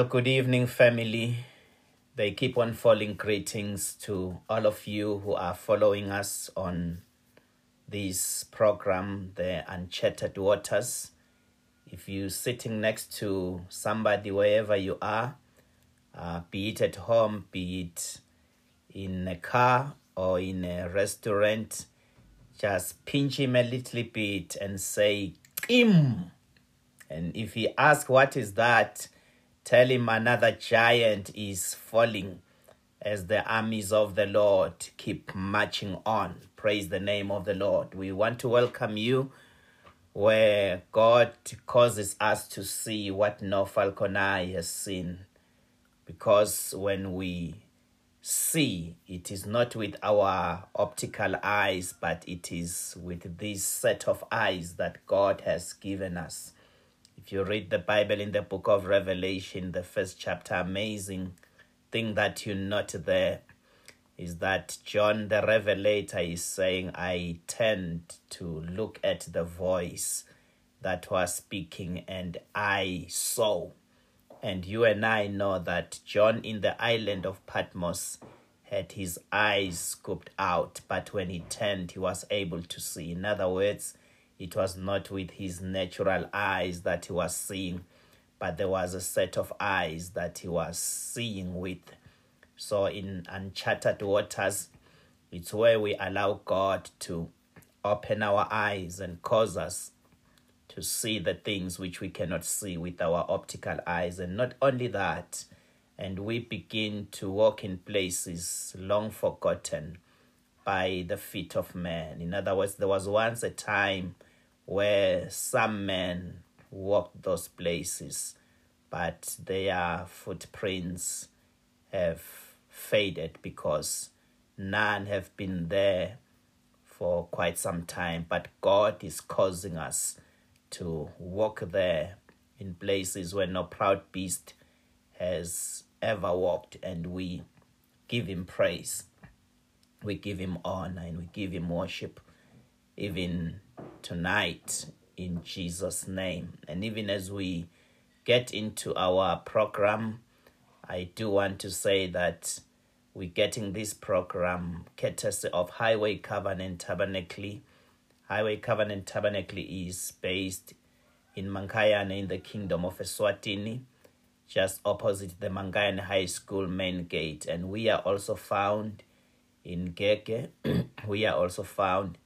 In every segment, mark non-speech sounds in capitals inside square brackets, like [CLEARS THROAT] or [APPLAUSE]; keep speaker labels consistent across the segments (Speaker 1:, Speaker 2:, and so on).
Speaker 1: Well, good evening, family. They keep on falling greetings to all of you who are following us on this program, The Uncharted Waters. If you're sitting next to somebody wherever you are, uh, be it at home, be it in a car or in a restaurant, just pinch him a little bit and say, Im. And if he asks, What is that? Tell him another giant is falling as the armies of the Lord keep marching on. Praise the name of the Lord. We want to welcome you where God causes us to see what no falcon eye has seen. Because when we see, it is not with our optical eyes, but it is with this set of eyes that God has given us. You read the Bible in the book of Revelation, the first chapter, amazing thing that you note there is that John the Revelator is saying, I tend to look at the voice that was speaking and I saw. And you and I know that John in the island of Patmos had his eyes scooped out, but when he turned, he was able to see. In other words, it was not with his natural eyes that he was seeing, but there was a set of eyes that he was seeing with. So, in uncharted waters, it's where we allow God to open our eyes and cause us to see the things which we cannot see with our optical eyes. And not only that, and we begin to walk in places long forgotten by the feet of man. In other words, there was once a time where some men walked those places, but their footprints have faded because none have been there for quite some time. But God is causing us to walk there in places where no proud beast has ever walked, and we give him praise, we give him honor, and we give him worship, even tonight, in Jesus' name. And even as we get into our program, I do want to say that we're getting this program courtesy of Highway Covenant Tabernacle. Highway Covenant Tabernacle is based in Mankayane in the Kingdom of Eswatini just opposite the Mankayane High School main gate. And we are also found in Geke. [CLEARS THROAT] we are also found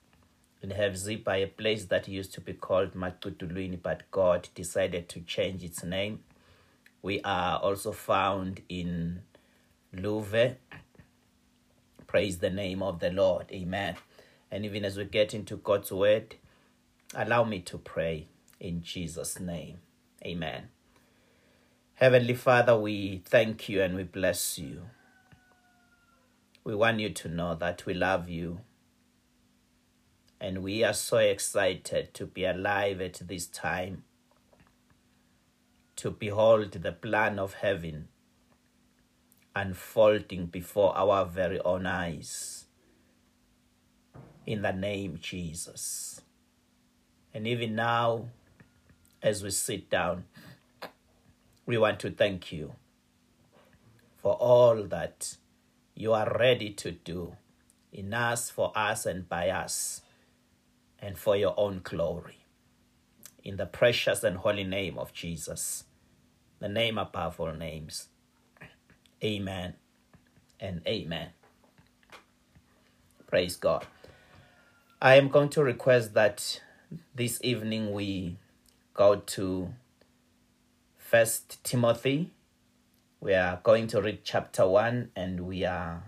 Speaker 1: in Havzipa, a place that used to be called Matutulwini, but God decided to change its name. We are also found in Luve. Praise the name of the Lord. Amen. And even as we get into God's word, allow me to pray in Jesus' name. Amen. Heavenly Father, we thank you and we bless you. We want you to know that we love you. And we are so excited to be alive at this time, to behold the plan of heaven unfolding before our very own eyes. In the name Jesus. And even now, as we sit down, we want to thank you for all that you are ready to do in us, for us, and by us, and for your own glory. In the precious and holy name of Jesus, the name above all names. Amen and amen. Praise God. I am going to request that this evening we go to First Timothy. We are going to read chapter 1 and we are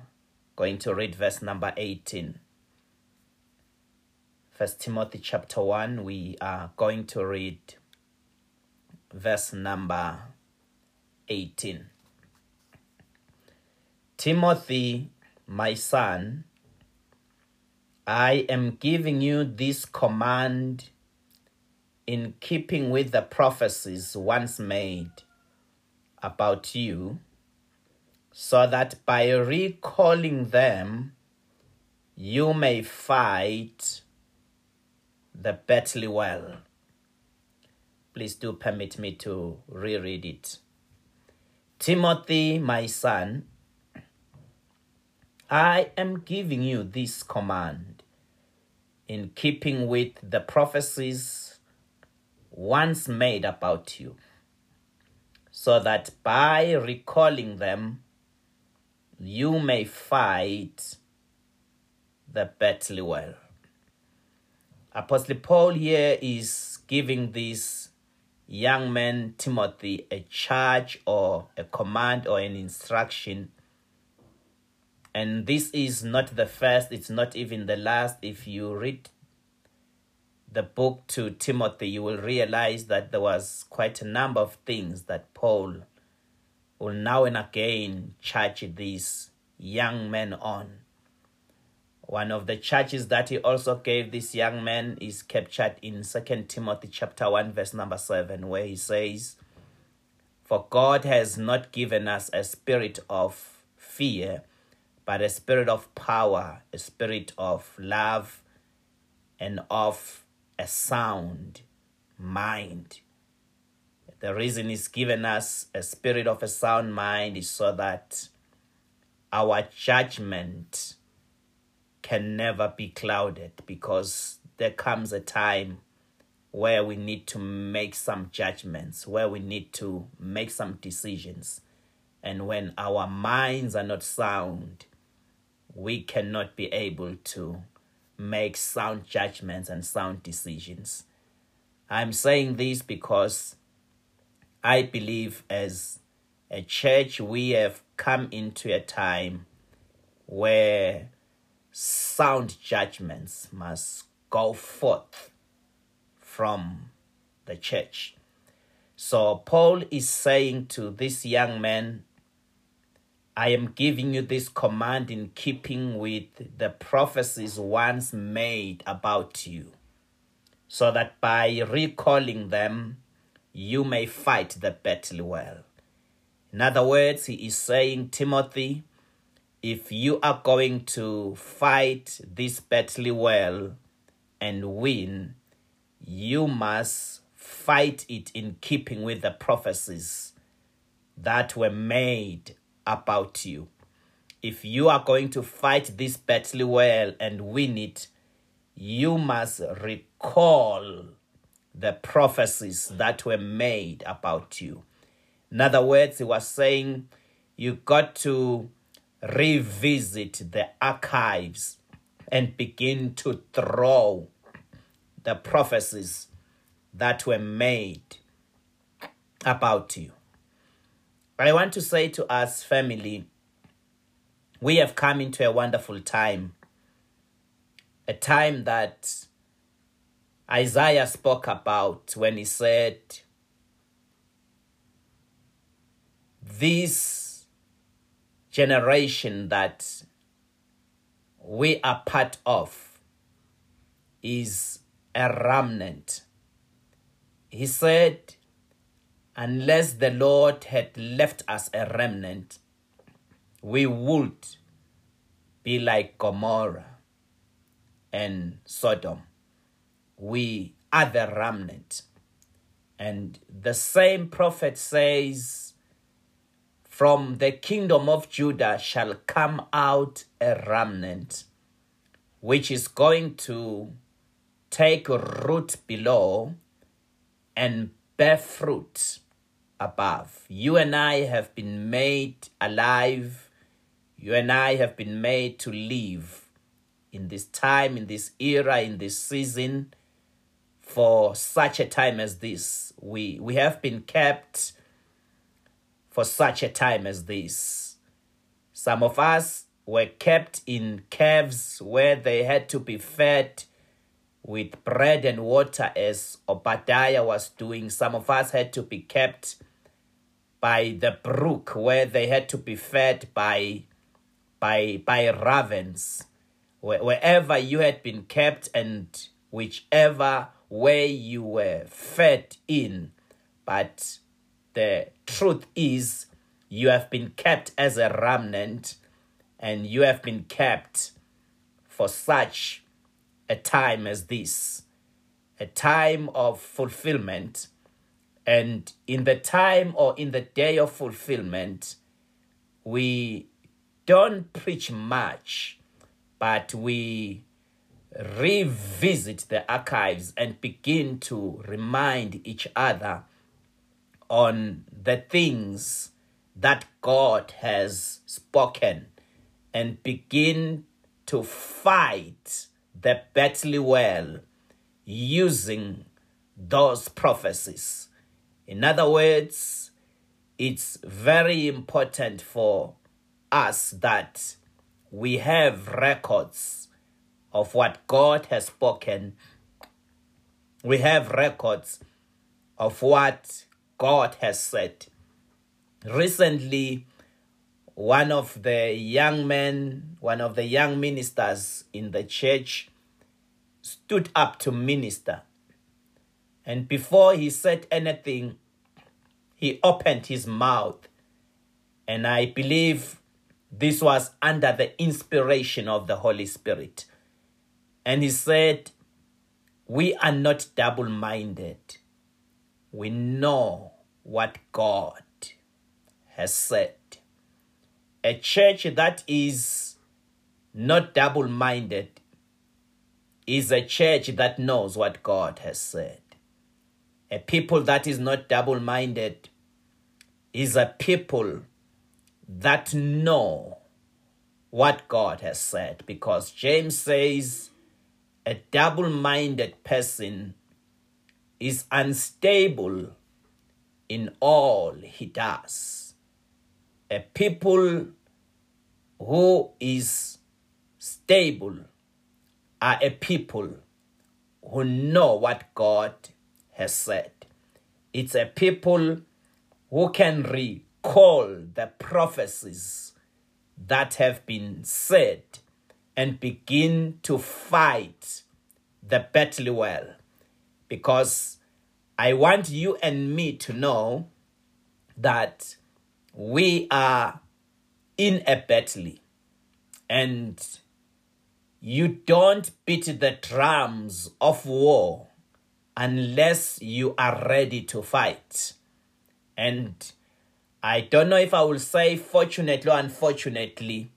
Speaker 1: going to read verse number 18. First Timothy chapter 1, we are going to read verse number 18. Timothy, my son, I am giving you this command in keeping with the prophecies once made about you, so that by recalling them, you may fight the battle well. Please do permit me to reread it. Timothy, my son, I am giving you this command in keeping with the prophecies once made about you, so that by recalling them, you may fight the battle well. Apostle Paul here is giving this young man Timothy a charge or a command or an instruction. And this is not the first, it's not even the last. If you read the book to Timothy, you will realize that there was quite a number of things that Paul will now and again charge these young men on. One of the charges that he also gave this young man is captured in Second Timothy chapter 1 verse number 7 where he says for God has not given us a spirit of fear but a spirit of power, a spirit of love and of a sound mind. The reason he's given us a spirit of a sound mind is so that our judgment can never be clouded because there comes a time where we need to make some judgments, where we need to make some decisions. And when our minds are not sound, we cannot be able to make sound judgments and sound decisions. I'm saying this because I believe as a church we have come into a time where sound judgments must go forth from the church. So Paul is saying to this young man, I am giving you this command in keeping with the prophecies once made about you, so that by recalling them, you may fight the battle well. In other words, he is saying, Timothy, if you are going to fight this battle well and win, you must fight it in keeping with the prophecies that were made about you. If you are going to fight this battle well and win it, you must recall the prophecies that were made about you. In other words, he was saying you got to revisit the archives and begin to throw the prophecies that were made about you. I want to say to us, family, we have come into a wonderful time, a time that Isaiah spoke about when he said, This generation that we are part of is a remnant. He said, unless the Lord had left us a remnant, we would be like Gomorrah and Sodom. We are the remnant. And the same prophet says, from the kingdom of Judah shall come out a remnant, which is going to take root below and bear fruit above. You and I have been made alive. You and I have been made to live in this time, in this era, in this season, for such a time as this. We, we have been kept for such a time as this. Some of us were kept in caves where they had to be fed with bread and water as Obadiah was doing. Some of us had to be kept by the brook where they had to be fed by by by ravens. Wherever you had been kept and whichever way you were fed in, but the truth is, you have been kept as a remnant and you have been kept for such a time as this a time of fulfillment, And in the time or in the day of fulfillment, we don't preach much, but we revisit the archives and begin to remind each other on the things that God has spoken and begin to fight the battle well using those prophecies. In other words, it's very important for us that we have records of what God has spoken. We have records of what God has said. Recently, one of the young men, one of the young ministers in the church, stood up to minister. And before he said anything, he opened his mouth. And I believe this was under the inspiration of the Holy Spirit. And he said, We are not double minded. We know what God has said. A church that is not double minded is a church that knows what God has said. A people that is not double minded is a people that know what God has said because James says a double minded person is unstable in all he does. A people who is stable are a people who know what God has said. It's a people who can recall the prophecies that have been said and begin to fight the battle well. Because I want you and me to know that we are in a battle and you don't beat the drums of war unless you are ready to fight. And I don't know if I will say fortunately or unfortunately,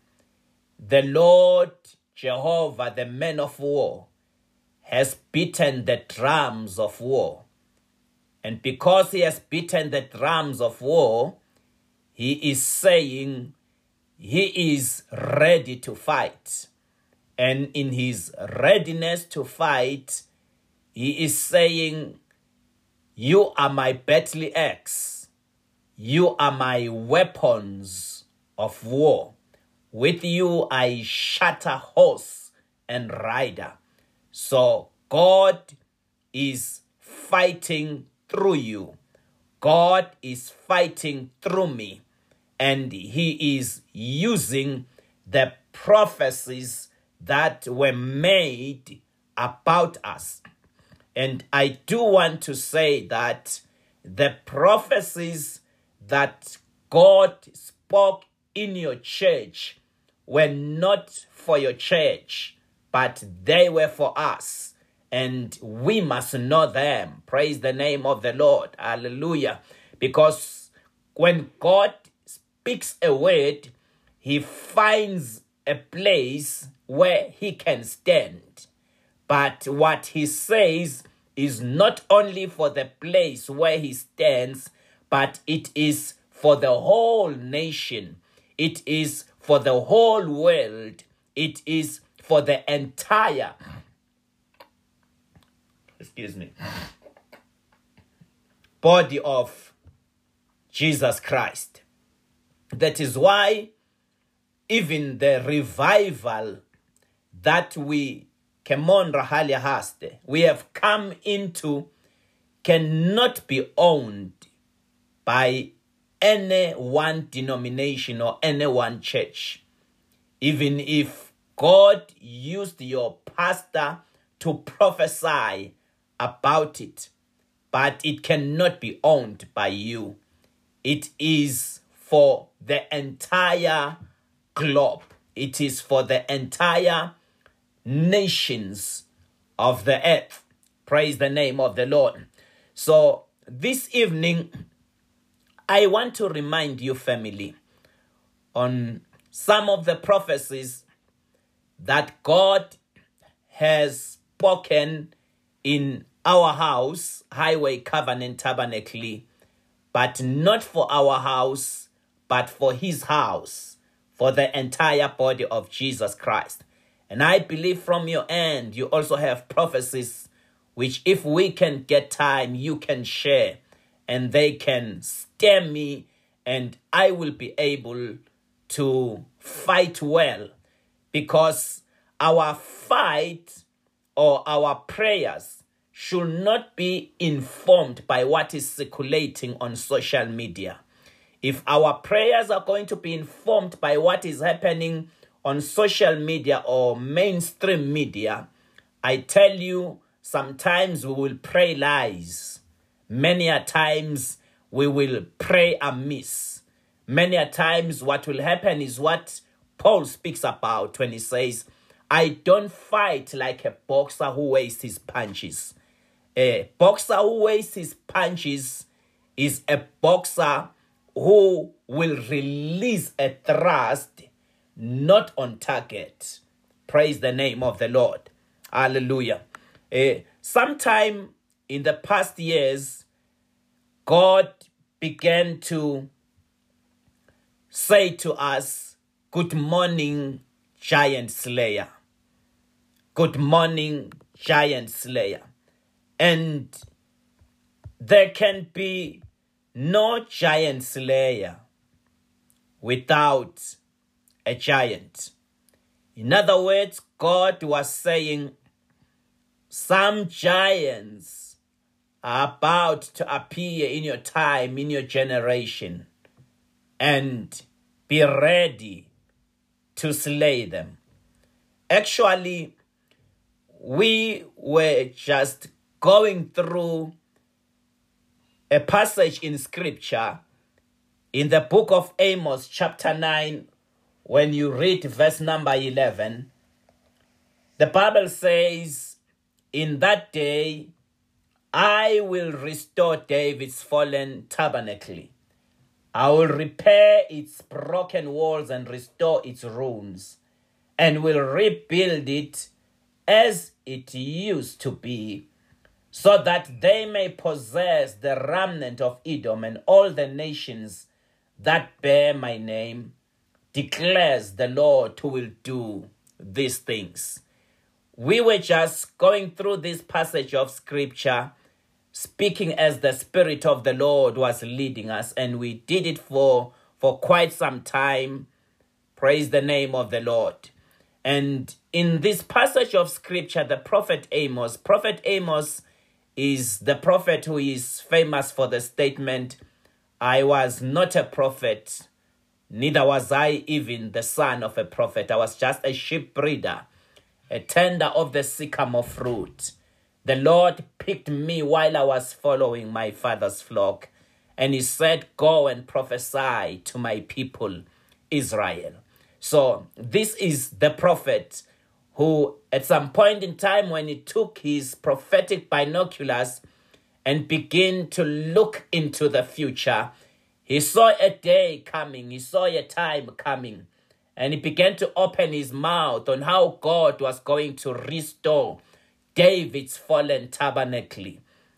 Speaker 1: the Lord Jehovah, the man of war, has beaten the drums of war. And because he has beaten the drums of war, he is saying he is ready to fight. And in his readiness to fight, he is saying, You are my battle axe. You are my weapons of war. With you I shatter horse and rider. So God is fighting through you. God is fighting through me. And He is using the prophecies that were made about us. And I do want to say that the prophecies that God spoke in your church were not for your church, but they were for us. And we must know them. Praise the name of the Lord. Hallelujah. Because when God speaks a word, he finds a place where he can stand. But what he says is not only for the place where he stands, but it is for the whole nation. It is for the whole world. It is for the entire. Excuse me. Body of Jesus Christ. That is why even the revival that we Kemon Rahalia Haste, we have come into cannot be owned by any one denomination or any one church. Even if God used your pastor to prophesy about it, but it cannot be owned by you. It is for the entire globe, it is for the entire nations of the earth. Praise the name of the Lord. So this evening, I want to remind you, family, on some of the prophecies that God has spoken in our house, Highway Covenant Tabernacle, but not for our house, but for his house, for the entire body of Jesus Christ. And I believe from your end, you also have prophecies which, if we can get time, you can share and they can stem me, and I will be able to fight well because our fight or our prayers should not be informed by what is circulating on social media. If our prayers are going to be informed by what is happening on social media or mainstream media, I tell you, sometimes we will pray lies. Many a times we will pray amiss. Many a times what will happen is what Paul speaks about when he says, I don't fight like a boxer who wastes his punches. A boxer who wastes his punches is a boxer who will release a thrust not on target. Praise the name of the Lord. Hallelujah. Uh, sometime in the past years, God began to say to us, Good morning, giant slayer. Good morning, giant slayer. And there can be no giant slayer without a giant. In other words, God was saying some giants are about to appear in your time, in your generation, and be ready to slay them. Actually, we were just going through a passage in scripture in the book of Amos, chapter 9, when you read verse number 11. The Bible says, In that day I will restore David's fallen tabernacle. I will repair its broken walls and restore its ruins, and will rebuild it as it used to be so that they may possess the remnant of Edom and all the nations that bear my name, declares the Lord who will do these things. We were just going through this passage of scripture, speaking as the Spirit of the Lord was leading us, and we did it for, for quite some time. Praise the name of the Lord. And in this passage of scripture, the prophet Amos, prophet Amos is the prophet who is famous for the statement, I was not a prophet, neither was I even the son of a prophet. I was just a sheep breeder, a tender of the sycamore fruit. The Lord picked me while I was following my father's flock, and he said, Go and prophesy to my people, Israel. So, this is the prophet who, at some point in time, when he took his prophetic binoculars and began to look into the future, he saw a day coming, he saw a time coming, and he began to open his mouth on how God was going to restore David's fallen tabernacle.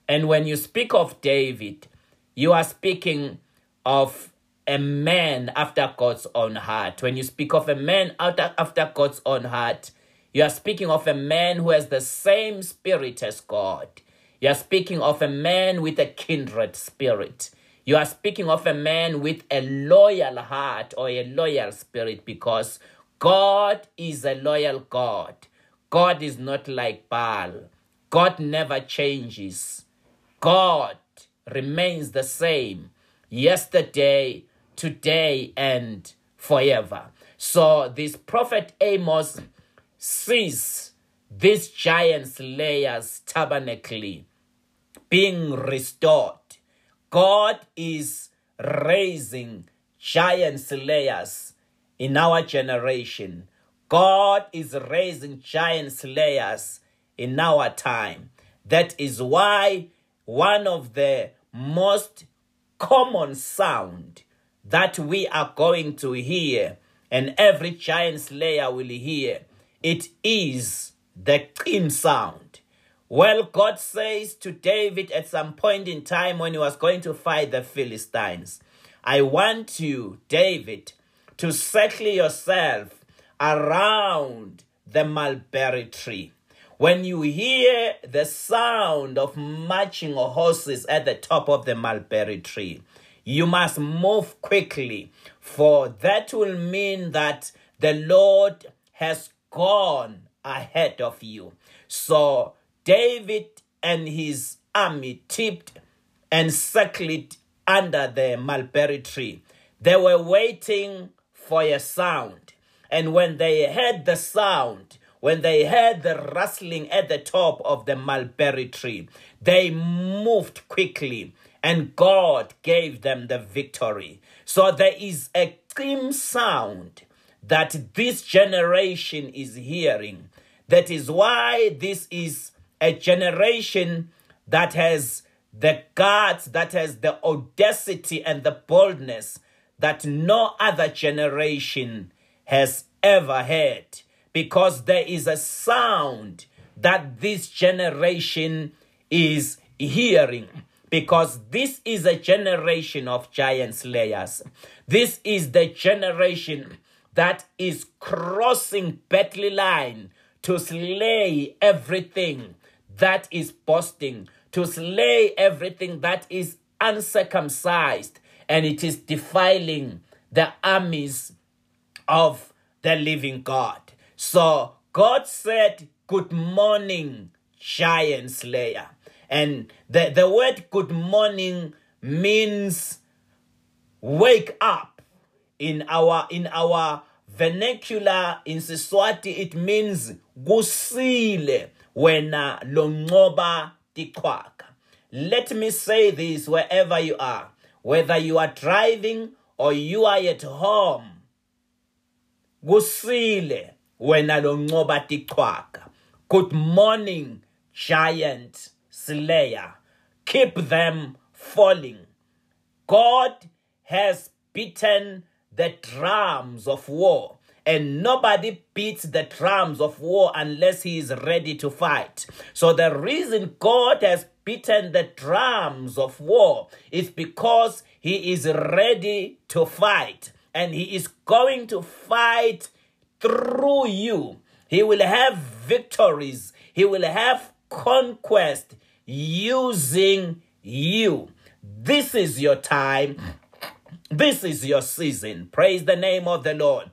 Speaker 1: And when you speak of David, you are speaking of a man after God's own heart. When you speak of a man after, after God's own heart, you are speaking of a man who has the same spirit as God. You are speaking of a man with a kindred spirit. You are speaking of a man with a loyal heart or a loyal spirit because God is a loyal God. God is not like Baal. God never changes. God remains the same yesterday, today, and forever. So, this prophet Amos sees this giant slayer's tabernacle being restored. God is raising giant slayers in our generation. God is raising giant slayers in our time. That is why one of the most common sound that we are going to hear and every giant slayer will hear. It is the Kim sound. Well, God says to David at some point in time when he was going to fight the Philistines, I want you, David, to settle yourself around the mulberry tree. When you hear the sound of marching horses at the top of the mulberry tree, you must move quickly, for that will mean that the Lord has gone ahead of you. So David and his army tipped and circled under the mulberry tree. They were waiting for a sound. And when they heard the sound, when they heard the rustling at the top of the mulberry tree, they moved quickly and God gave them the victory. So there is a clean sound that this generation is hearing. That is why this is a generation that has the guts, that has the audacity and the boldness that no other generation has ever heard, Because there is a sound that this generation is hearing because this is a generation of giant slayers. This is the generation that is crossing battle line to slay everything that is boasting, to slay everything that is uncircumcised, and it is defiling the armies of the living God. So God said, Good morning, giant slayer. And the, the word good morning means wake up. In our in our vernacular in Siswati, it means gusile wena uh, longoba tikwaka. Let me say this wherever you are, whether you are driving or you are at home. Gusile wena longoba tikwaka. Good morning, giant slayer. Keep them falling. God has beaten the drums of war. And nobody beats the drums of war unless he is ready to fight. So the reason God has beaten the drums of war is because he is ready to fight. And he is going to fight through you. He will have victories. He will have conquest using you. This is your time. This is your season. Praise the name of the Lord.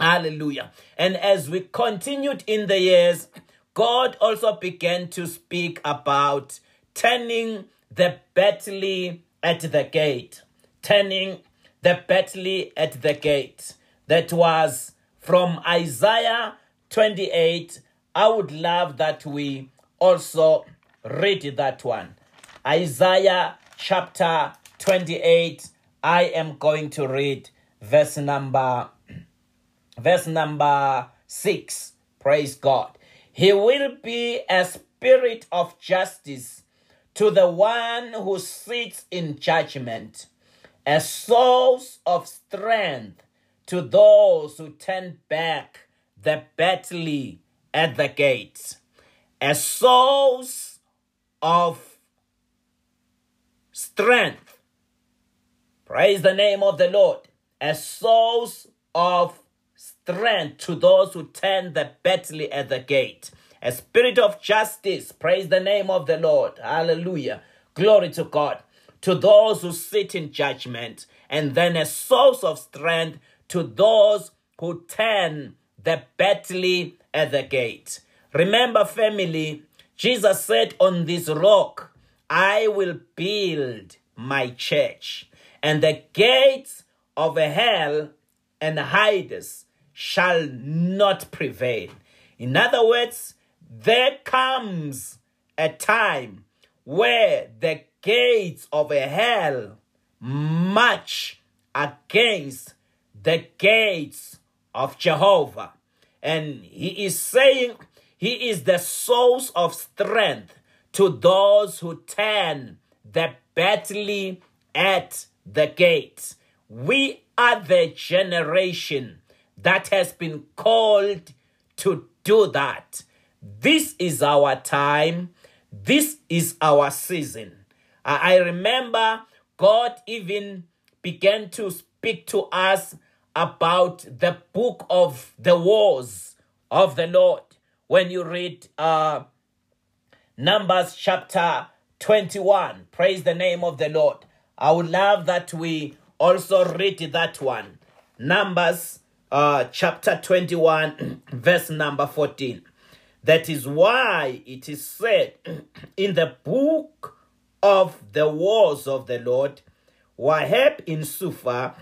Speaker 1: Hallelujah. And as we continued in the years, God also began to speak about turning the battle at the gate. Turning the battle at the gate. That was from Isaiah 28. I would love that we also read that one. Isaiah chapter 28. I am going to read verse number verse number 6. Praise God. He will be a spirit of justice to the one who sits in judgment, a source of strength to those who turn back the battle at the gates, a source of strength. Praise the name of the Lord. A source of strength to those who turn the battle at the gate. A spirit of justice. Praise the name of the Lord. Hallelujah. Glory to God. To those who sit in judgment. And then a source of strength to those who turn the battle at the gate. Remember, family, Jesus said, On this rock I will build my church, and the gates of hell and Hades shall not prevail. In other words, there comes a time where the gates of hell march against the gates of Jehovah. And he is saying, he is the source of strength to those who turn the battling at the gate. We are the generation that has been called to do that. This is our time. This is our season. I remember God even began to speak to us about the book of the wars of the Lord. When you read uh, Numbers chapter 21, praise the name of the Lord. I would love that we also read that one. Numbers uh, chapter 21, [CLEARS THROAT] verse number 14. That is why it is said [CLEARS THROAT] in the book of the wars of the Lord, Waheb in Suphah,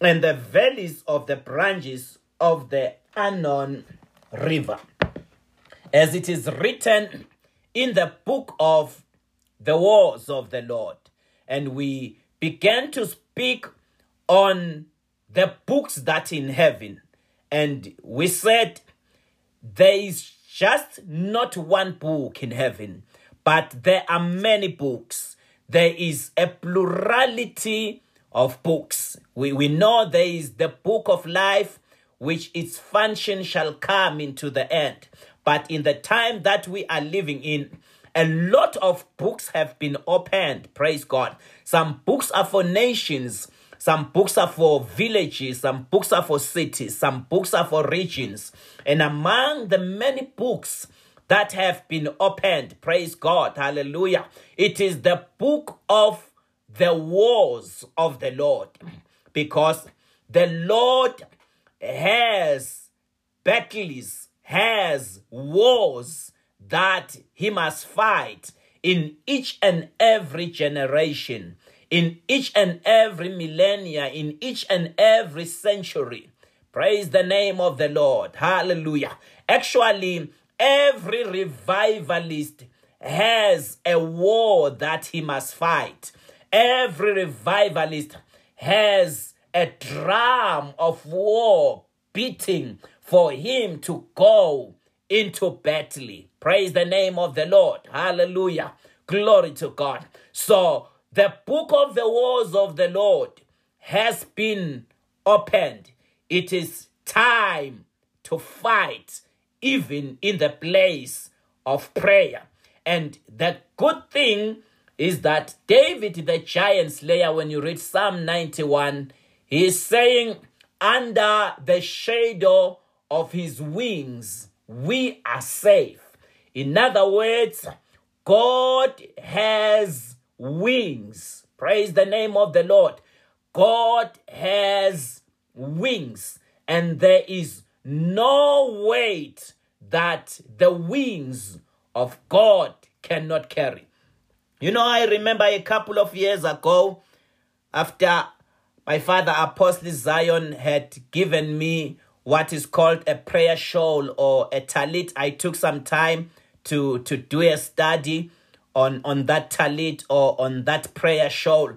Speaker 1: and the valleys of the branches of the Arnon River. As it is written in the book of the wars of the Lord. And we began to speak on the books that in heaven. And we said there is just not one book in heaven, but there are many books. There is a plurality of books. We, we know there is the book of life, which its function shall come into the end. But in the time that we are living in, a lot of books have been opened. Praise God. Some books are for nations. Some books are for villages. Some books are for cities. Some books are for regions. And among the many books that have been opened, praise God, hallelujah, it is the book of the wars of the Lord. Because the Lord has battles, has wars that he must fight in each and every generation, in each and every millennia, in each and every century. Praise the name of the Lord. Hallelujah. Actually, every revivalist has a war that he must fight. Every revivalist has a drum of war beating for him to go into battle. Praise the name of the Lord. Hallelujah. Glory to God. So, the book of the wars of the Lord has been opened. It is time to fight, even in the place of prayer. And the good thing is that David, the giant slayer, when you read Psalm 91, he is saying, Under the shadow of his wings, we are safe. In other words, God has wings. Praise the name of the Lord. God has wings, and there is no weight that the wings of God cannot carry. You know, I remember a couple of years ago, after my father, Apostle Zion, had given me what is called a prayer shawl or a talit. I took some time to, to do a study on, on that talit or on that prayer shawl.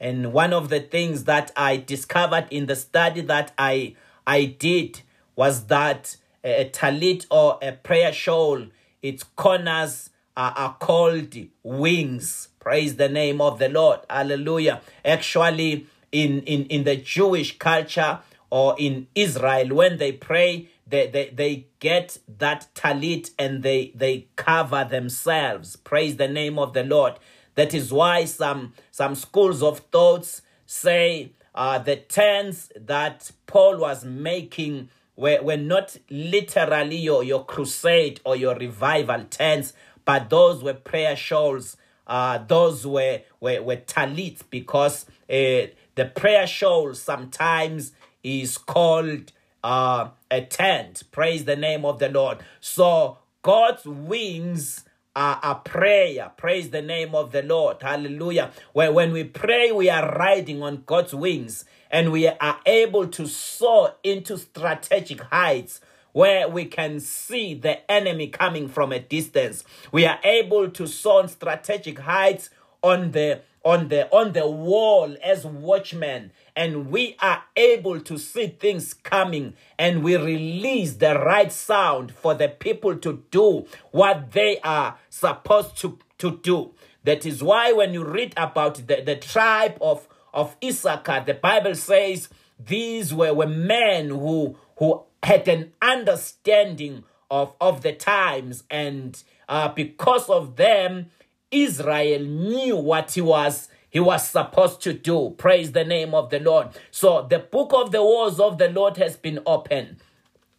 Speaker 1: And one of the things that I discovered in the study that I I did was that a, talit or a prayer shawl, its corners are, are called wings. Praise the name of the Lord. Hallelujah. Actually, in, in, in the Jewish culture, or in Israel, when they pray, they, they, they get that talit and they, they cover themselves. Praise the name of the Lord. That is why some, some schools of thoughts say uh, the tents that Paul was making were, not literally your, your crusade or your revival tents, but those were prayer shawls. Uh, those were, were, were talit because uh, the prayer shawl sometimes is called uh, a tent. Praise the name of the Lord. So God's wings a prayer. Praise the name of the Lord. Hallelujah. When, when we pray, we are riding on God's wings and we are able to soar into strategic heights where we can see the enemy coming from a distance. We are able to soar on strategic heights on the on the on the wall as watchmen and we are able to see things coming and we release the right sound for the people to do what they are supposed to, to do. That is why when you read about the, the tribe of, of Issachar, the Bible says these were, were men who, who had an understanding of, of the times, and uh, because of them, Israel knew what he was he was supposed to do. Praise the name of the Lord. So the book of the wars of the Lord has been opened.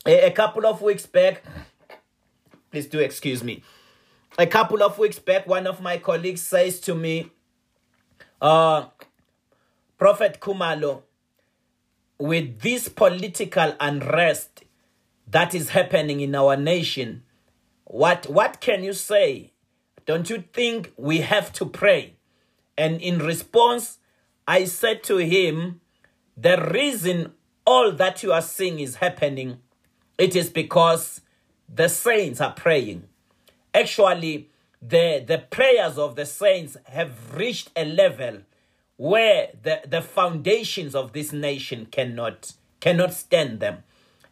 Speaker 1: A, a couple of weeks back, please do excuse me. A couple of weeks back, one of my colleagues says to me, uh, Prophet Kumalo, with this political unrest that is happening in our nation, what what can you say? Don't you think we have to pray? And in response, I said to him, the reason all that you are seeing is happening, it is because the saints are praying. Actually, the, the prayers of the saints have reached a level where the, the foundations of this nation cannot cannot stand them.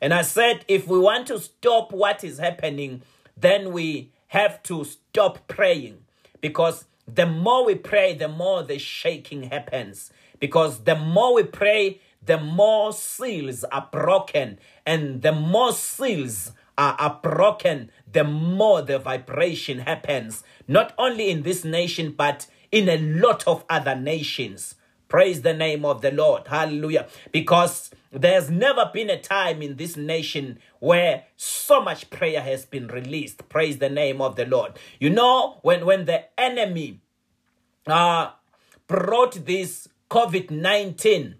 Speaker 1: And I said, if we want to stop what is happening, then we have to stop praying because the more we pray, the more the shaking happens. Because the more we pray, the more seals are broken. And the more seals are, are broken, the more the vibration happens. Not only in this nation, but in a lot of other nations. Praise the name of the Lord. Hallelujah. Because there's never been a time in this nation where so much prayer has been released. Praise the name of the Lord. You know, when, when the enemy uh, brought this COVID 19,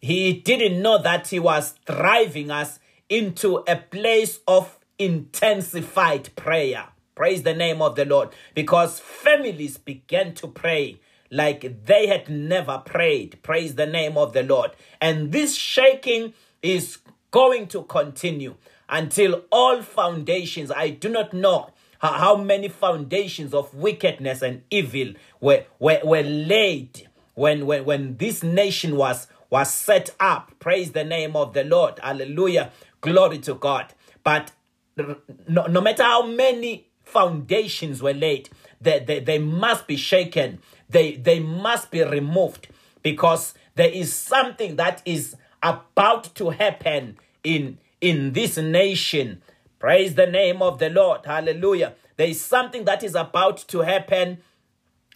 Speaker 1: he didn't know that he was driving us into a place of intensified prayer. Praise the name of the Lord. Because families began to pray like they had never prayed. Praise the name of the Lord. And this shaking is going to continue until all foundations, I do not know how many foundations of wickedness and evil were, were, were laid when, when, when this nation was, was set up. Praise the name of the Lord. Hallelujah. Glory to God. But no, no matter how many foundations were laid, they, they, they must be shaken they, they must be removed because there is something that is about to happen in, in this nation. Praise the name of the Lord. Hallelujah. There is something that is about to happen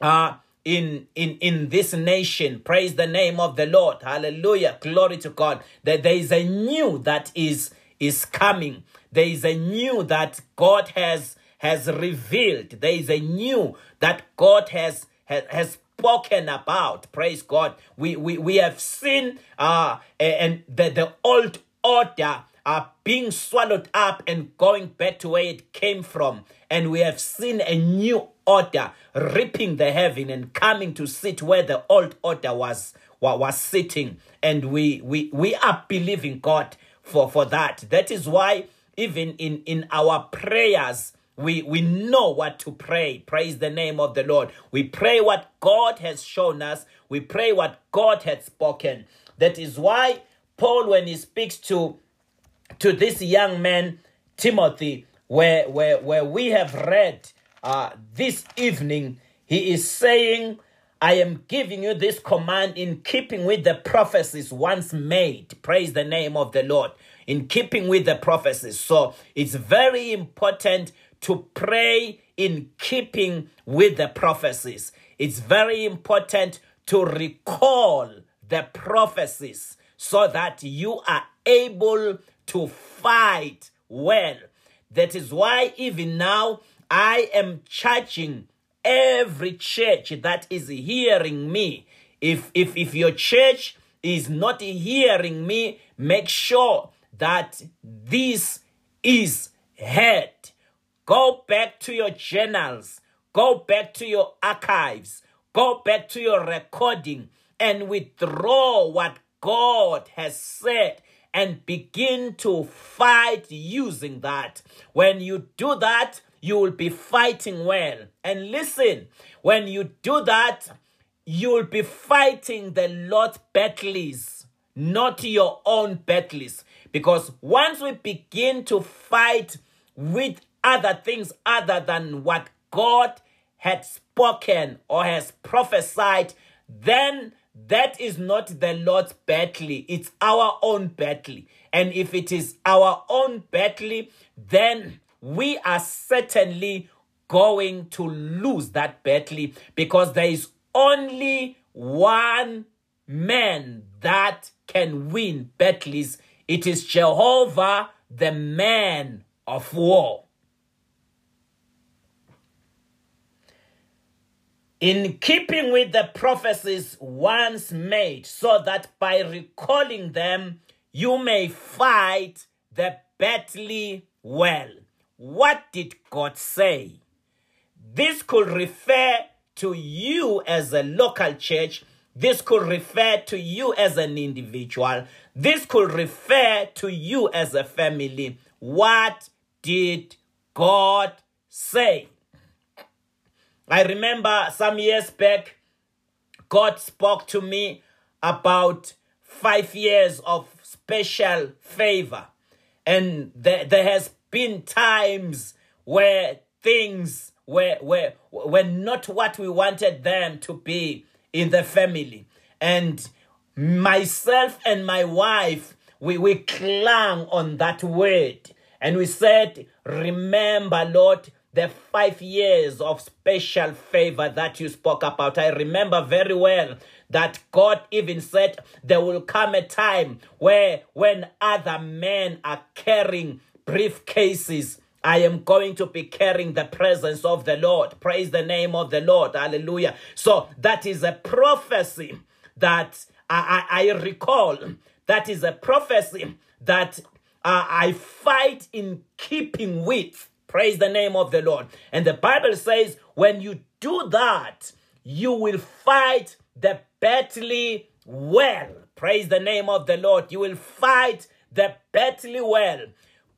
Speaker 1: uh, in, in, in this nation. Praise the name of the Lord. Hallelujah. Glory to God. That there is a new that is, is coming. There is a new that God has, has revealed. There is a new that God has has, has spoken about. Praise God. We we, we have seen uh and the, the old order are being swallowed up and going back to where it came from. And we have seen a new order ripping the heaven and coming to sit where the old order was was sitting. And we we we are believing God for, for that. That is why even in, in our prayers, we, we know what to pray. Praise the name of the Lord. We pray what God has shown us. We pray what God had spoken. That is why Paul, when he speaks to, to this young man, Timothy, where, where, where we have read uh, this evening, he is saying, I am giving you this command in keeping with the prophecies once made. Praise the name of the Lord. In keeping with the prophecies. So it's very important to pray in keeping with the prophecies. It's very important to recall the prophecies so that you are able to fight well. That is why even now I am charging every church that is hearing me. If, if, if your church is not hearing me, make sure that this is heard. Go back to your journals. Go back to your archives. Go back to your recording and withdraw what God has said and begin to fight using that. When you do that, you will be fighting well. And listen, when you do that, you will be fighting the Lord's battles, not your own battles. Because once we begin to fight with other things other than what God had spoken or has prophesied, then that is not the Lord's battle, it's our own battle. And if it is our own battle, then we are certainly going to lose that battle because there is only one man that can win battles. It is Jehovah, the man of war. In keeping with the prophecies once made, so that by recalling them you may fight the battle well. What did God say? This could refer to you as a local church. This could refer to you as an individual. This could refer to you as a family. What did God say? I remember some years back, God spoke to me about five years of special favor. And there, there has been times where things were, were, were not what we wanted them to be in the family. And myself and my wife, we, we clung on that word. And we said, Remember, Lord, the five years of special favor that you spoke about. I remember very well that God even said there will come a time where when other men are carrying briefcases, I am going to be carrying the presence of the Lord. Praise the name of the Lord. Hallelujah. So that is a prophecy that I, I, I recall. That is a prophecy that uh, I fight in keeping with. Praise the name of the Lord. And the Bible says, when you do that, you will fight the battle well. Praise the name of the Lord. You will fight the battle well.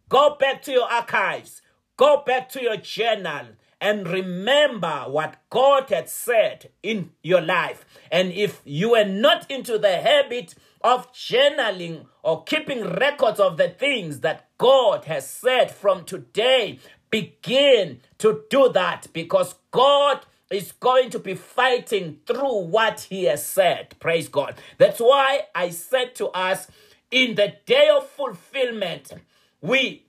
Speaker 1: Go back to your archives, go back to your journal, and remember what God had said in your life. And if you are not into the habit of journaling or keeping records of the things that God has said from today, begin to do that because God is going to be fighting through what he has said. Praise God. That's why I said to us in the day of fulfillment, we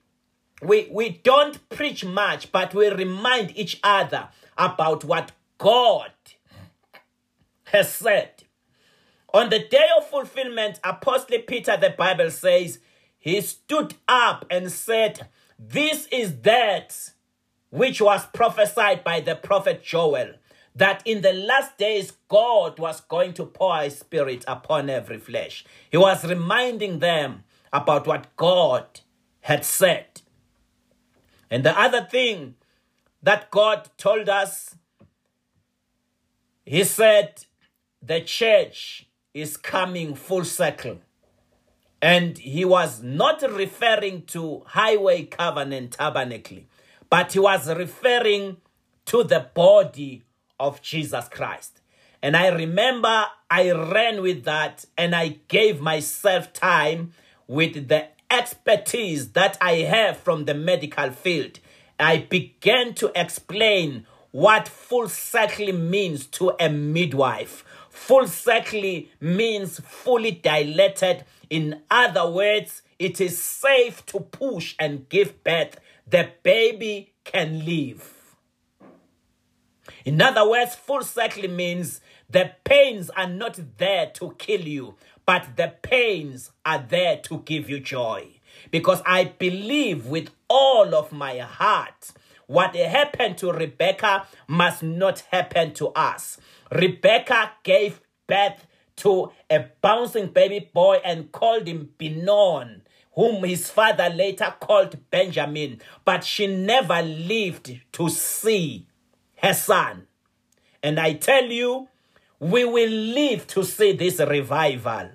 Speaker 1: we we don't preach much, but we remind each other about what God has said. On the day of fulfillment, Apostle Peter, the Bible says, he stood up and said, this is that which was prophesied by the prophet Joel that in the last days God was going to pour his spirit upon every flesh. He was reminding them about what God had said. And the other thing that God told us, He said, the church is coming full circle. And he was not referring to highway covenant tabernacle, but he was referring to the body of Jesus Christ. And I remember I ran with that and I gave myself time with the expertise that I have from the medical field. I began to explain what full circle means to a midwife. Full circle means fully dilated in other words, it is safe to push and give birth. The baby can live. In other words, full circle means the pains are not there to kill you, but the pains are there to give you joy. Because I believe with all of my heart what happened to Rebecca must not happen to us. Rebecca gave birth to a bouncing baby boy and called him Ben-Oni, whom his father later called Benjamin. But she never lived to see her son. And I tell you, we will live to see this revival.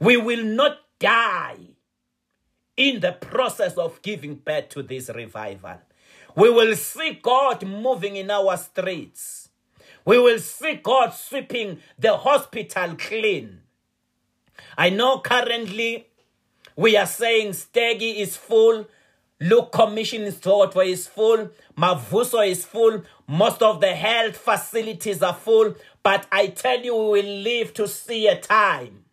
Speaker 1: We will not die in the process of giving birth to this revival. We will see God moving in our streets. We will see God sweeping the hospital clean. I know currently we are saying Stegi is full. Luke Commission is Institute is full. Mavuso is full. Most of the health facilities are full. But I tell you, we will live to see a time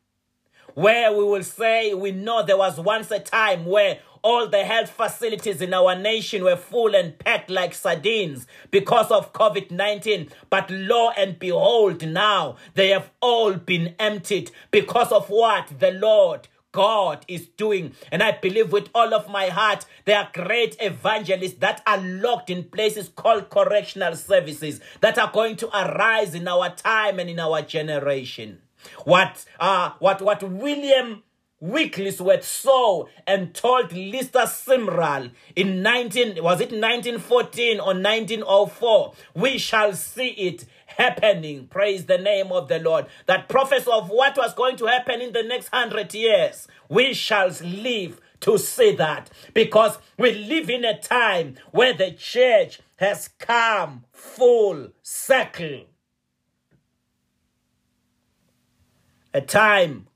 Speaker 1: where we will say, we know there was once a time where all the health facilities in our nation were full and packed like sardines because of COVID 19. But lo and behold, now they have all been emptied because of what the Lord God is doing. And I believe with all of my heart, there are great evangelists that are locked in places called correctional services that are going to arise in our time and in our generation. What uh what what William Wigglesworth saw and told Lester Sumrall in 19 was it 1914 or 1904 we shall see it happening. Praise the name of the lord. That prophecy of what was going to happen in the next 100 years we shall live to see that. Because we live in a time where the church has come full circle a time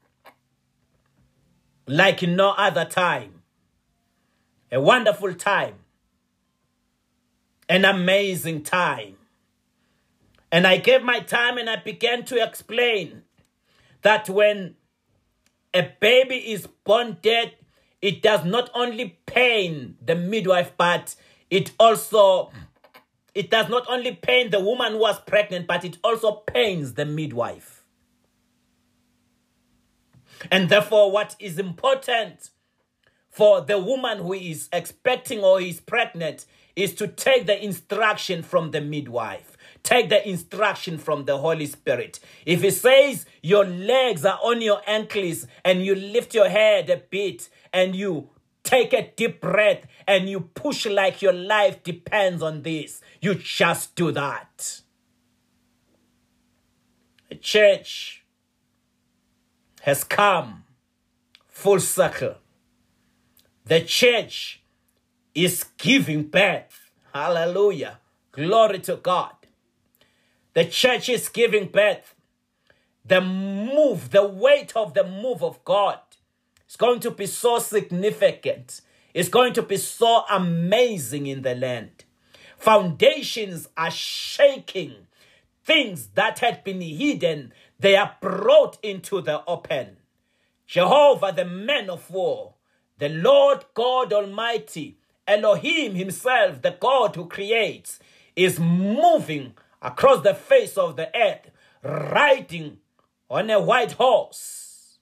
Speaker 1: like no other time. A wonderful time. An amazing time. And I gave my time and I began to explain that when a baby is born dead, it does not only pain the midwife, but it also it does not only pain the woman who was pregnant, but it also pains the midwife. And therefore, what is important for the woman who is expecting or is pregnant is to take the instruction from the midwife. Take the instruction from the Holy Spirit. If he says your legs are on your ankles and you lift your head a bit and you take a deep breath and you push like your life depends on this, you just do that. church has come full circle. The church is giving birth. Hallelujah. Glory to God. The church is giving birth. The move, the weight of the move of God is going to be so significant. It's going to be so amazing in the land. Foundations are shaking. Things that had been hidden, they are brought into the open. Jehovah, the man of war, the Lord God Almighty, Elohim Himself, the God who creates, is moving across the face of the earth, riding on a white horse.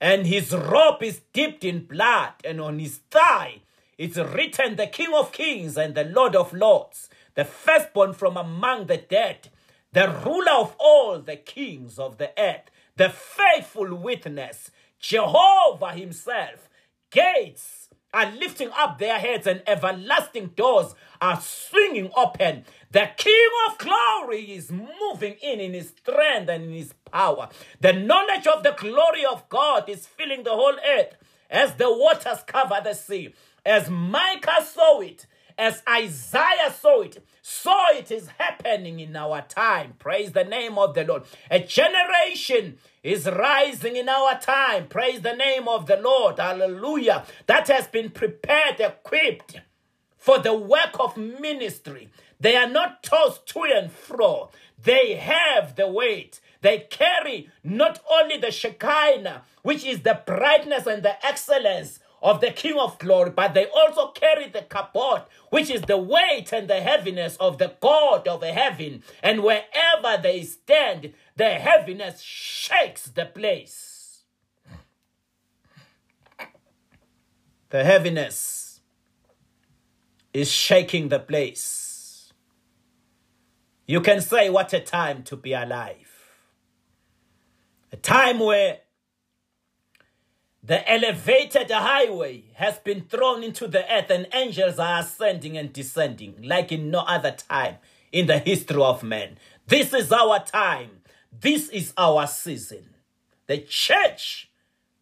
Speaker 1: And his robe is dipped in blood, and on his thigh it's written, The King of Kings and the Lord of Lords, the firstborn from among the dead, the ruler of all the kings of the earth, the faithful witness, Jehovah Himself. Gates are lifting up their heads and everlasting doors are swinging open. The King of glory is moving in in his strength and in his power. The knowledge of the glory of God is filling the whole earth as the waters cover the sea. As Micah saw it, as Isaiah saw it, so it is happening in our time. Praise the name of the Lord. A generation is rising in our time. Praise the name of the Lord. Hallelujah. That has been prepared, equipped for the work of ministry. They are not tossed to and fro. They have the weight. They carry not only the Shekinah, which is the brightness and the excellence of the King of glory, but they also carry the kabod, which is the weight and the heaviness of the God of heaven. And wherever they stand, the heaviness shakes the place. The heaviness is shaking the place. You can say, What a time to be alive! A time where the elevated highway has been thrown into the earth, and angels are ascending and descending like in no other time in the history of man. This is our time. This is our season. The church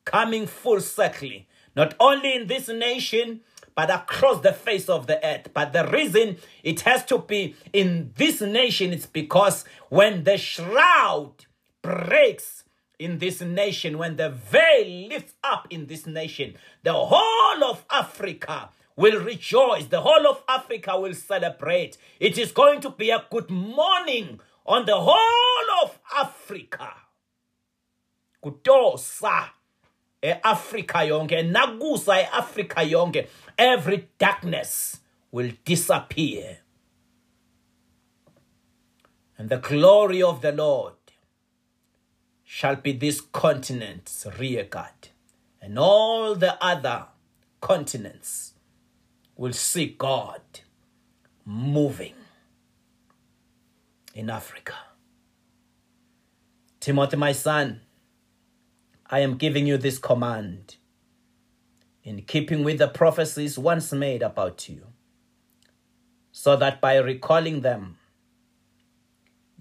Speaker 1: coming full circle, not only in this nation, but across the face of the earth. But the reason it has to be in this nation is because when the shroud breaks, in this nation, when the veil lifts up in this nation, the whole of Africa will rejoice. The whole of Africa will celebrate. It is going to be a good morning on the whole of Africa. Kutosa e-Africa yonke, nakusa e-Africa yonke, every darkness will disappear. And the glory of the Lord shall be this continent's rear guard, and all the other continents will see God moving in Africa. Timothy, my son, I am giving you this command in keeping with the prophecies once made about you, so that by recalling them,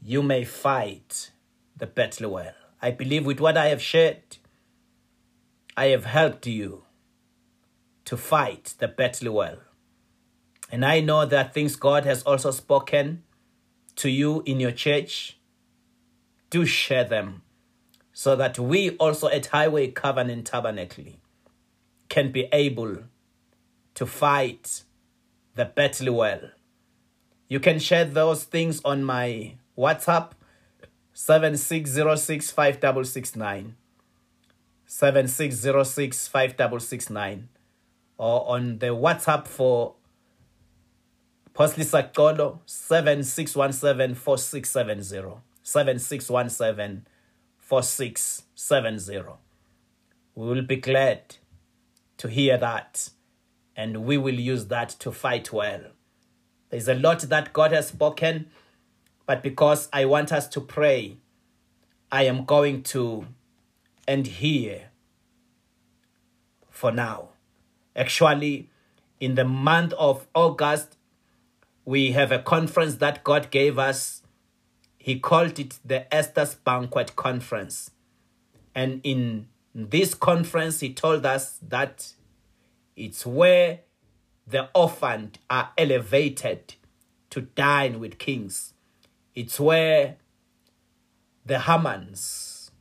Speaker 1: you may fight the battle well. I believe with what I have shared, I have helped you to fight the battle well. And I know that things God has also spoken to you in your church. Do share them so that we also at Highway Covenant Tabernacle can be able to fight the battle well. You can share those things on my WhatsApp 7606 5669 7606 5669 or on the WhatsApp for Postley Sakolo 7617 4670 7617 4670. We will be glad to hear that and we will use that to fight well. There's a lot that God has spoken, but because I want us to pray, I am going to end here for now. Actually, in the month of August, we have a conference that God gave us. He called it the Esther's Banquet Conference. And in this conference, he told us that it's where the orphaned are elevated to dine with kings. It's where the Hamans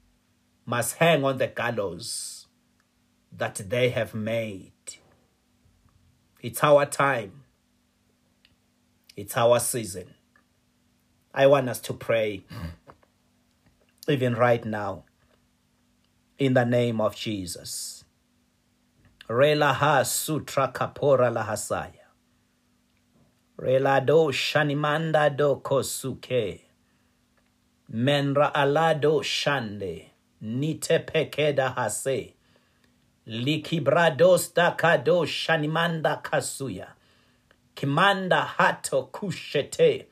Speaker 1: must hang on the gallows that they have made. It's our time. It's our season. I want us to pray, [CLEARS THROAT] even right now, in the name of Jesus. Rela ha sutra kapora lahasaya. Rela do shanimanda do kosuke. Menra alado shande. Nite pekeda hase. Likibrados dakado shanimanda kasuya. Kimanda hato kushete.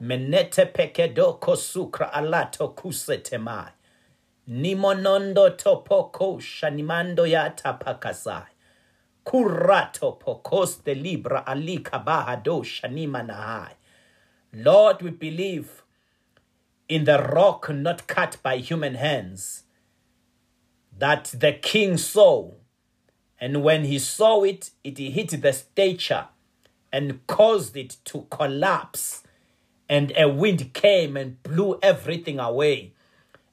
Speaker 1: Menete pekedo kosukra alato kusetemai. Nimonondo topoko shanimando yata pakasai. Kurato pokoste libra alika bahado shanima. Lord, we believe in the rock not cut by human hands that the king saw. And when he saw it, it hit the stature and caused it to collapse. And a wind came and blew everything away.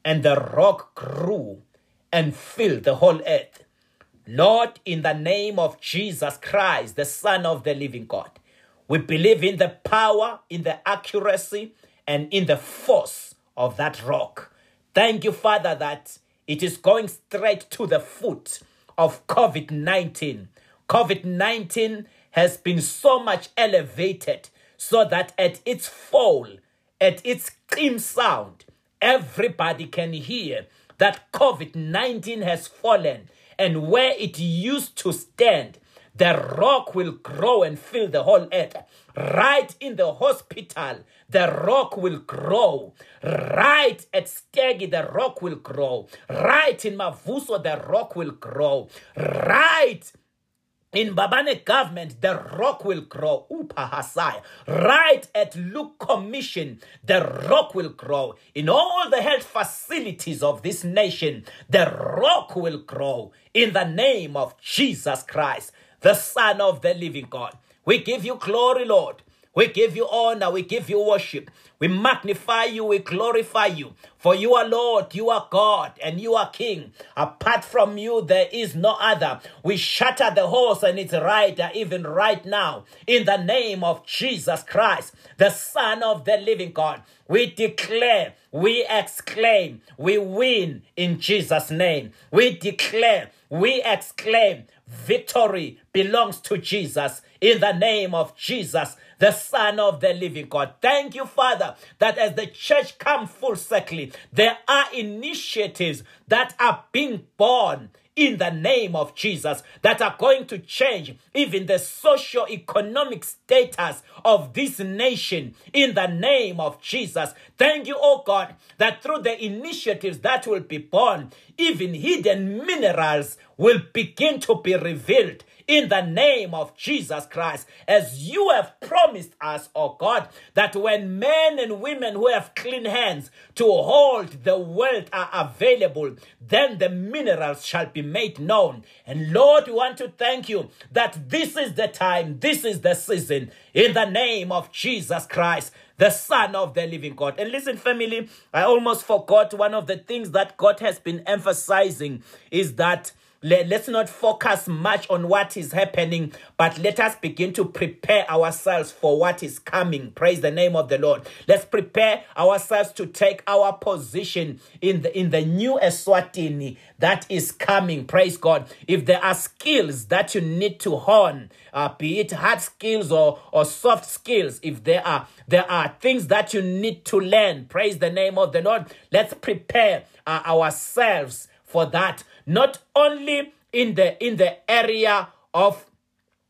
Speaker 1: And the rock grew and filled the whole earth. Lord, in the name of Jesus Christ, the Son of the living God, we believe in the power, in the accuracy, and in the force of that rock. Thank you, Father, that it is going straight to the foot of COVID 19. COVID 19 has been so much elevated so that at its fall, at its scream sound, everybody can hear that COVID 19 has fallen and where it used to stand, the rock will grow and fill the whole earth. Right in the hospital, the rock will grow. Right at Stegi, the rock will grow. Right in Mavuso, the rock will grow. Right in Mbabane government, the rock will grow. Upahasai. Right at Luke Commission, the rock will grow. In all the health facilities of this nation, the rock will grow. In the name of Jesus Christ, the Son of the living God. We give you glory, Lord. We give you honor. We give you worship. We magnify you. We glorify you. For you are Lord, you are God, and you are King. Apart from you, there is no other. We shatter the horse and its rider even right now. In the name of Jesus Christ, the Son of the living God, we declare, we exclaim, we win in Jesus' name. We declare, we exclaim, victory belongs to Jesus in the name of Jesus the Son of the living God. Thank you, Father, that as the church come full circle, there are initiatives that are being born in the name of Jesus that are going to change even the socio-economic status of this nation in the name of Jesus. Thank you, oh God, that through the initiatives that will be born, even hidden minerals will begin to be revealed in the name of Jesus Christ, as you have promised us, oh God, that when men and women who have clean hands to hold the wealth are available, then the minerals shall be made known. And Lord, we want to thank you that this is the time, this is the season, in the name of Jesus Christ the Son of the living God. And listen, family, I almost forgot one of the things that God has been emphasizing is that let, us not focus much on what is happening, but let us begin to prepare ourselves for what is coming. Praise the name of the Lord. Let's prepare ourselves to take our position in the in the new Eswatini that is coming. Praise God. If there are skills that you need to hone, uh, be it hard skills or, or soft skills, if there are there are things that you need to learn, praise the name of the Lord. Let's prepare uh, ourselves for that not only in the in the area of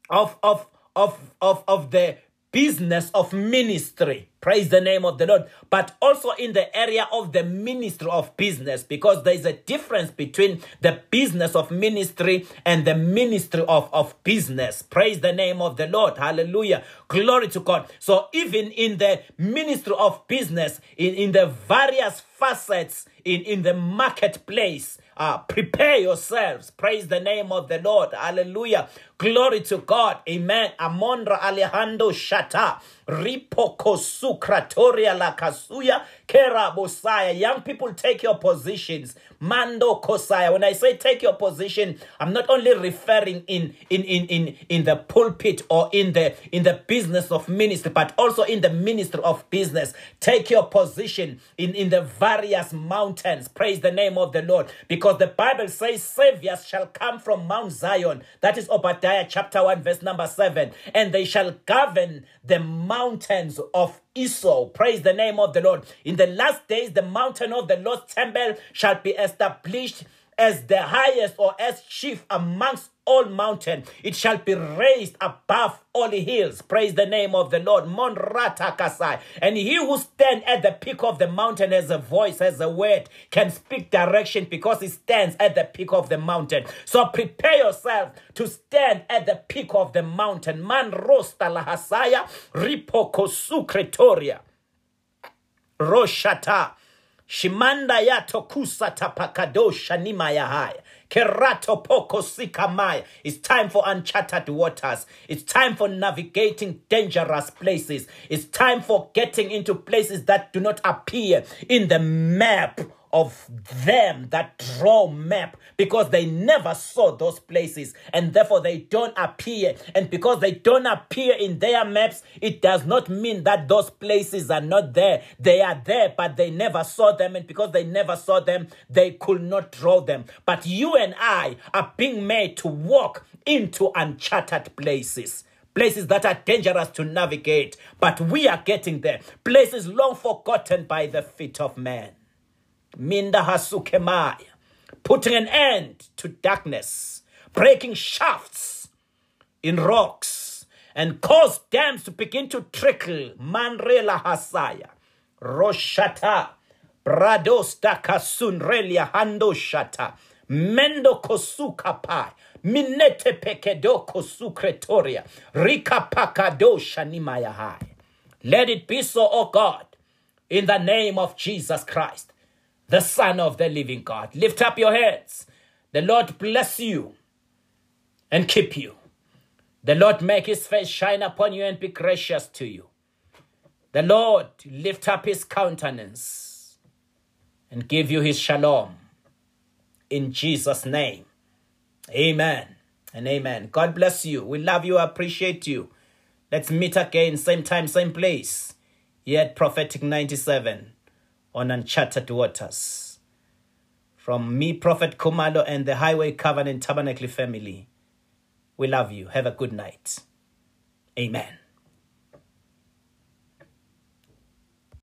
Speaker 1: of of of of, of the business of ministry. Praise the name of the Lord. But also in the area of the ministry of business, because there is a difference between the business of ministry and the ministry of, of business. Praise the name of the Lord. Hallelujah. Glory to God. So even in the ministry of business, in, in the various facets in, in the marketplace, uh, prepare yourselves. Praise the name of the Lord. Hallelujah. Glory to God. Amen. Amondra Alejandro Shata. Ripoko sukratoria la kasuya kera bosaya. Young people, take your positions. Mando kosaya. When I say take your position, I'm not only referring in in in in in the pulpit or in the in the business of ministry, but also in the ministry of business. Take your position in in the various mountains. Praise the name of the Lord, because the Bible says saviors shall come from Mount Zion. That is Obadiah chapter one, verse number seven, and they shall govern the mountains of Esau. Praise the name of the Lord. In the last days, the mountain of the Lord's temple shall be established as the highest or as chief amongst all mountain. It shall be raised above all hills. Praise the name of the Lord. Monrata Kasai. And he who stand at the peak of the mountain has a voice, has a word, can speak direction because he stands at the peak of the mountain. So prepare yourself to stand at the peak of the mountain. Man rosta lahasaya ripoko sukretoria. Roshata. Shimanda yato kusata pakadosha nima yahaya. Kerato poko. It's time for uncharted waters. It's time for navigating dangerous places. It's time for getting into places that do not appear in the map of them that draw map because they never saw those places and therefore they don't appear. And because they don't appear in their maps, it does not mean that those places are not there. They are there, but they never saw them. And because they never saw them, they could not draw them. But you and I are being made to walk into uncharted places places that are dangerous to navigate, but we are getting there. Places long forgotten by the feet of man. Minda Hasukemaya, putting an end to darkness, breaking shafts in rocks, and cause dams to begin to trickle. Manrela Hasaya, Roshata, Bradosta Kasunrelia Handoshata, Mendo Kosuka Pai, Minete Pekedo Kosukretoria, Rika Pakado Shanimaya Let it be so, O God, in the name of Jesus Christ the Son of the living God. Lift up your heads. The Lord bless you and keep you. The Lord make his face shine upon you and be gracious to you. The Lord lift up his countenance and give you his shalom. In Jesus' name. Amen and amen. God bless you. We love you, appreciate you. Let's meet again, same time, same place. Yet Prophetic 97 on Uncharted Waters. From me, Prophet Kumalo, and the Highway Covenant Tabernacle family. We love you. Have a good night. Amen.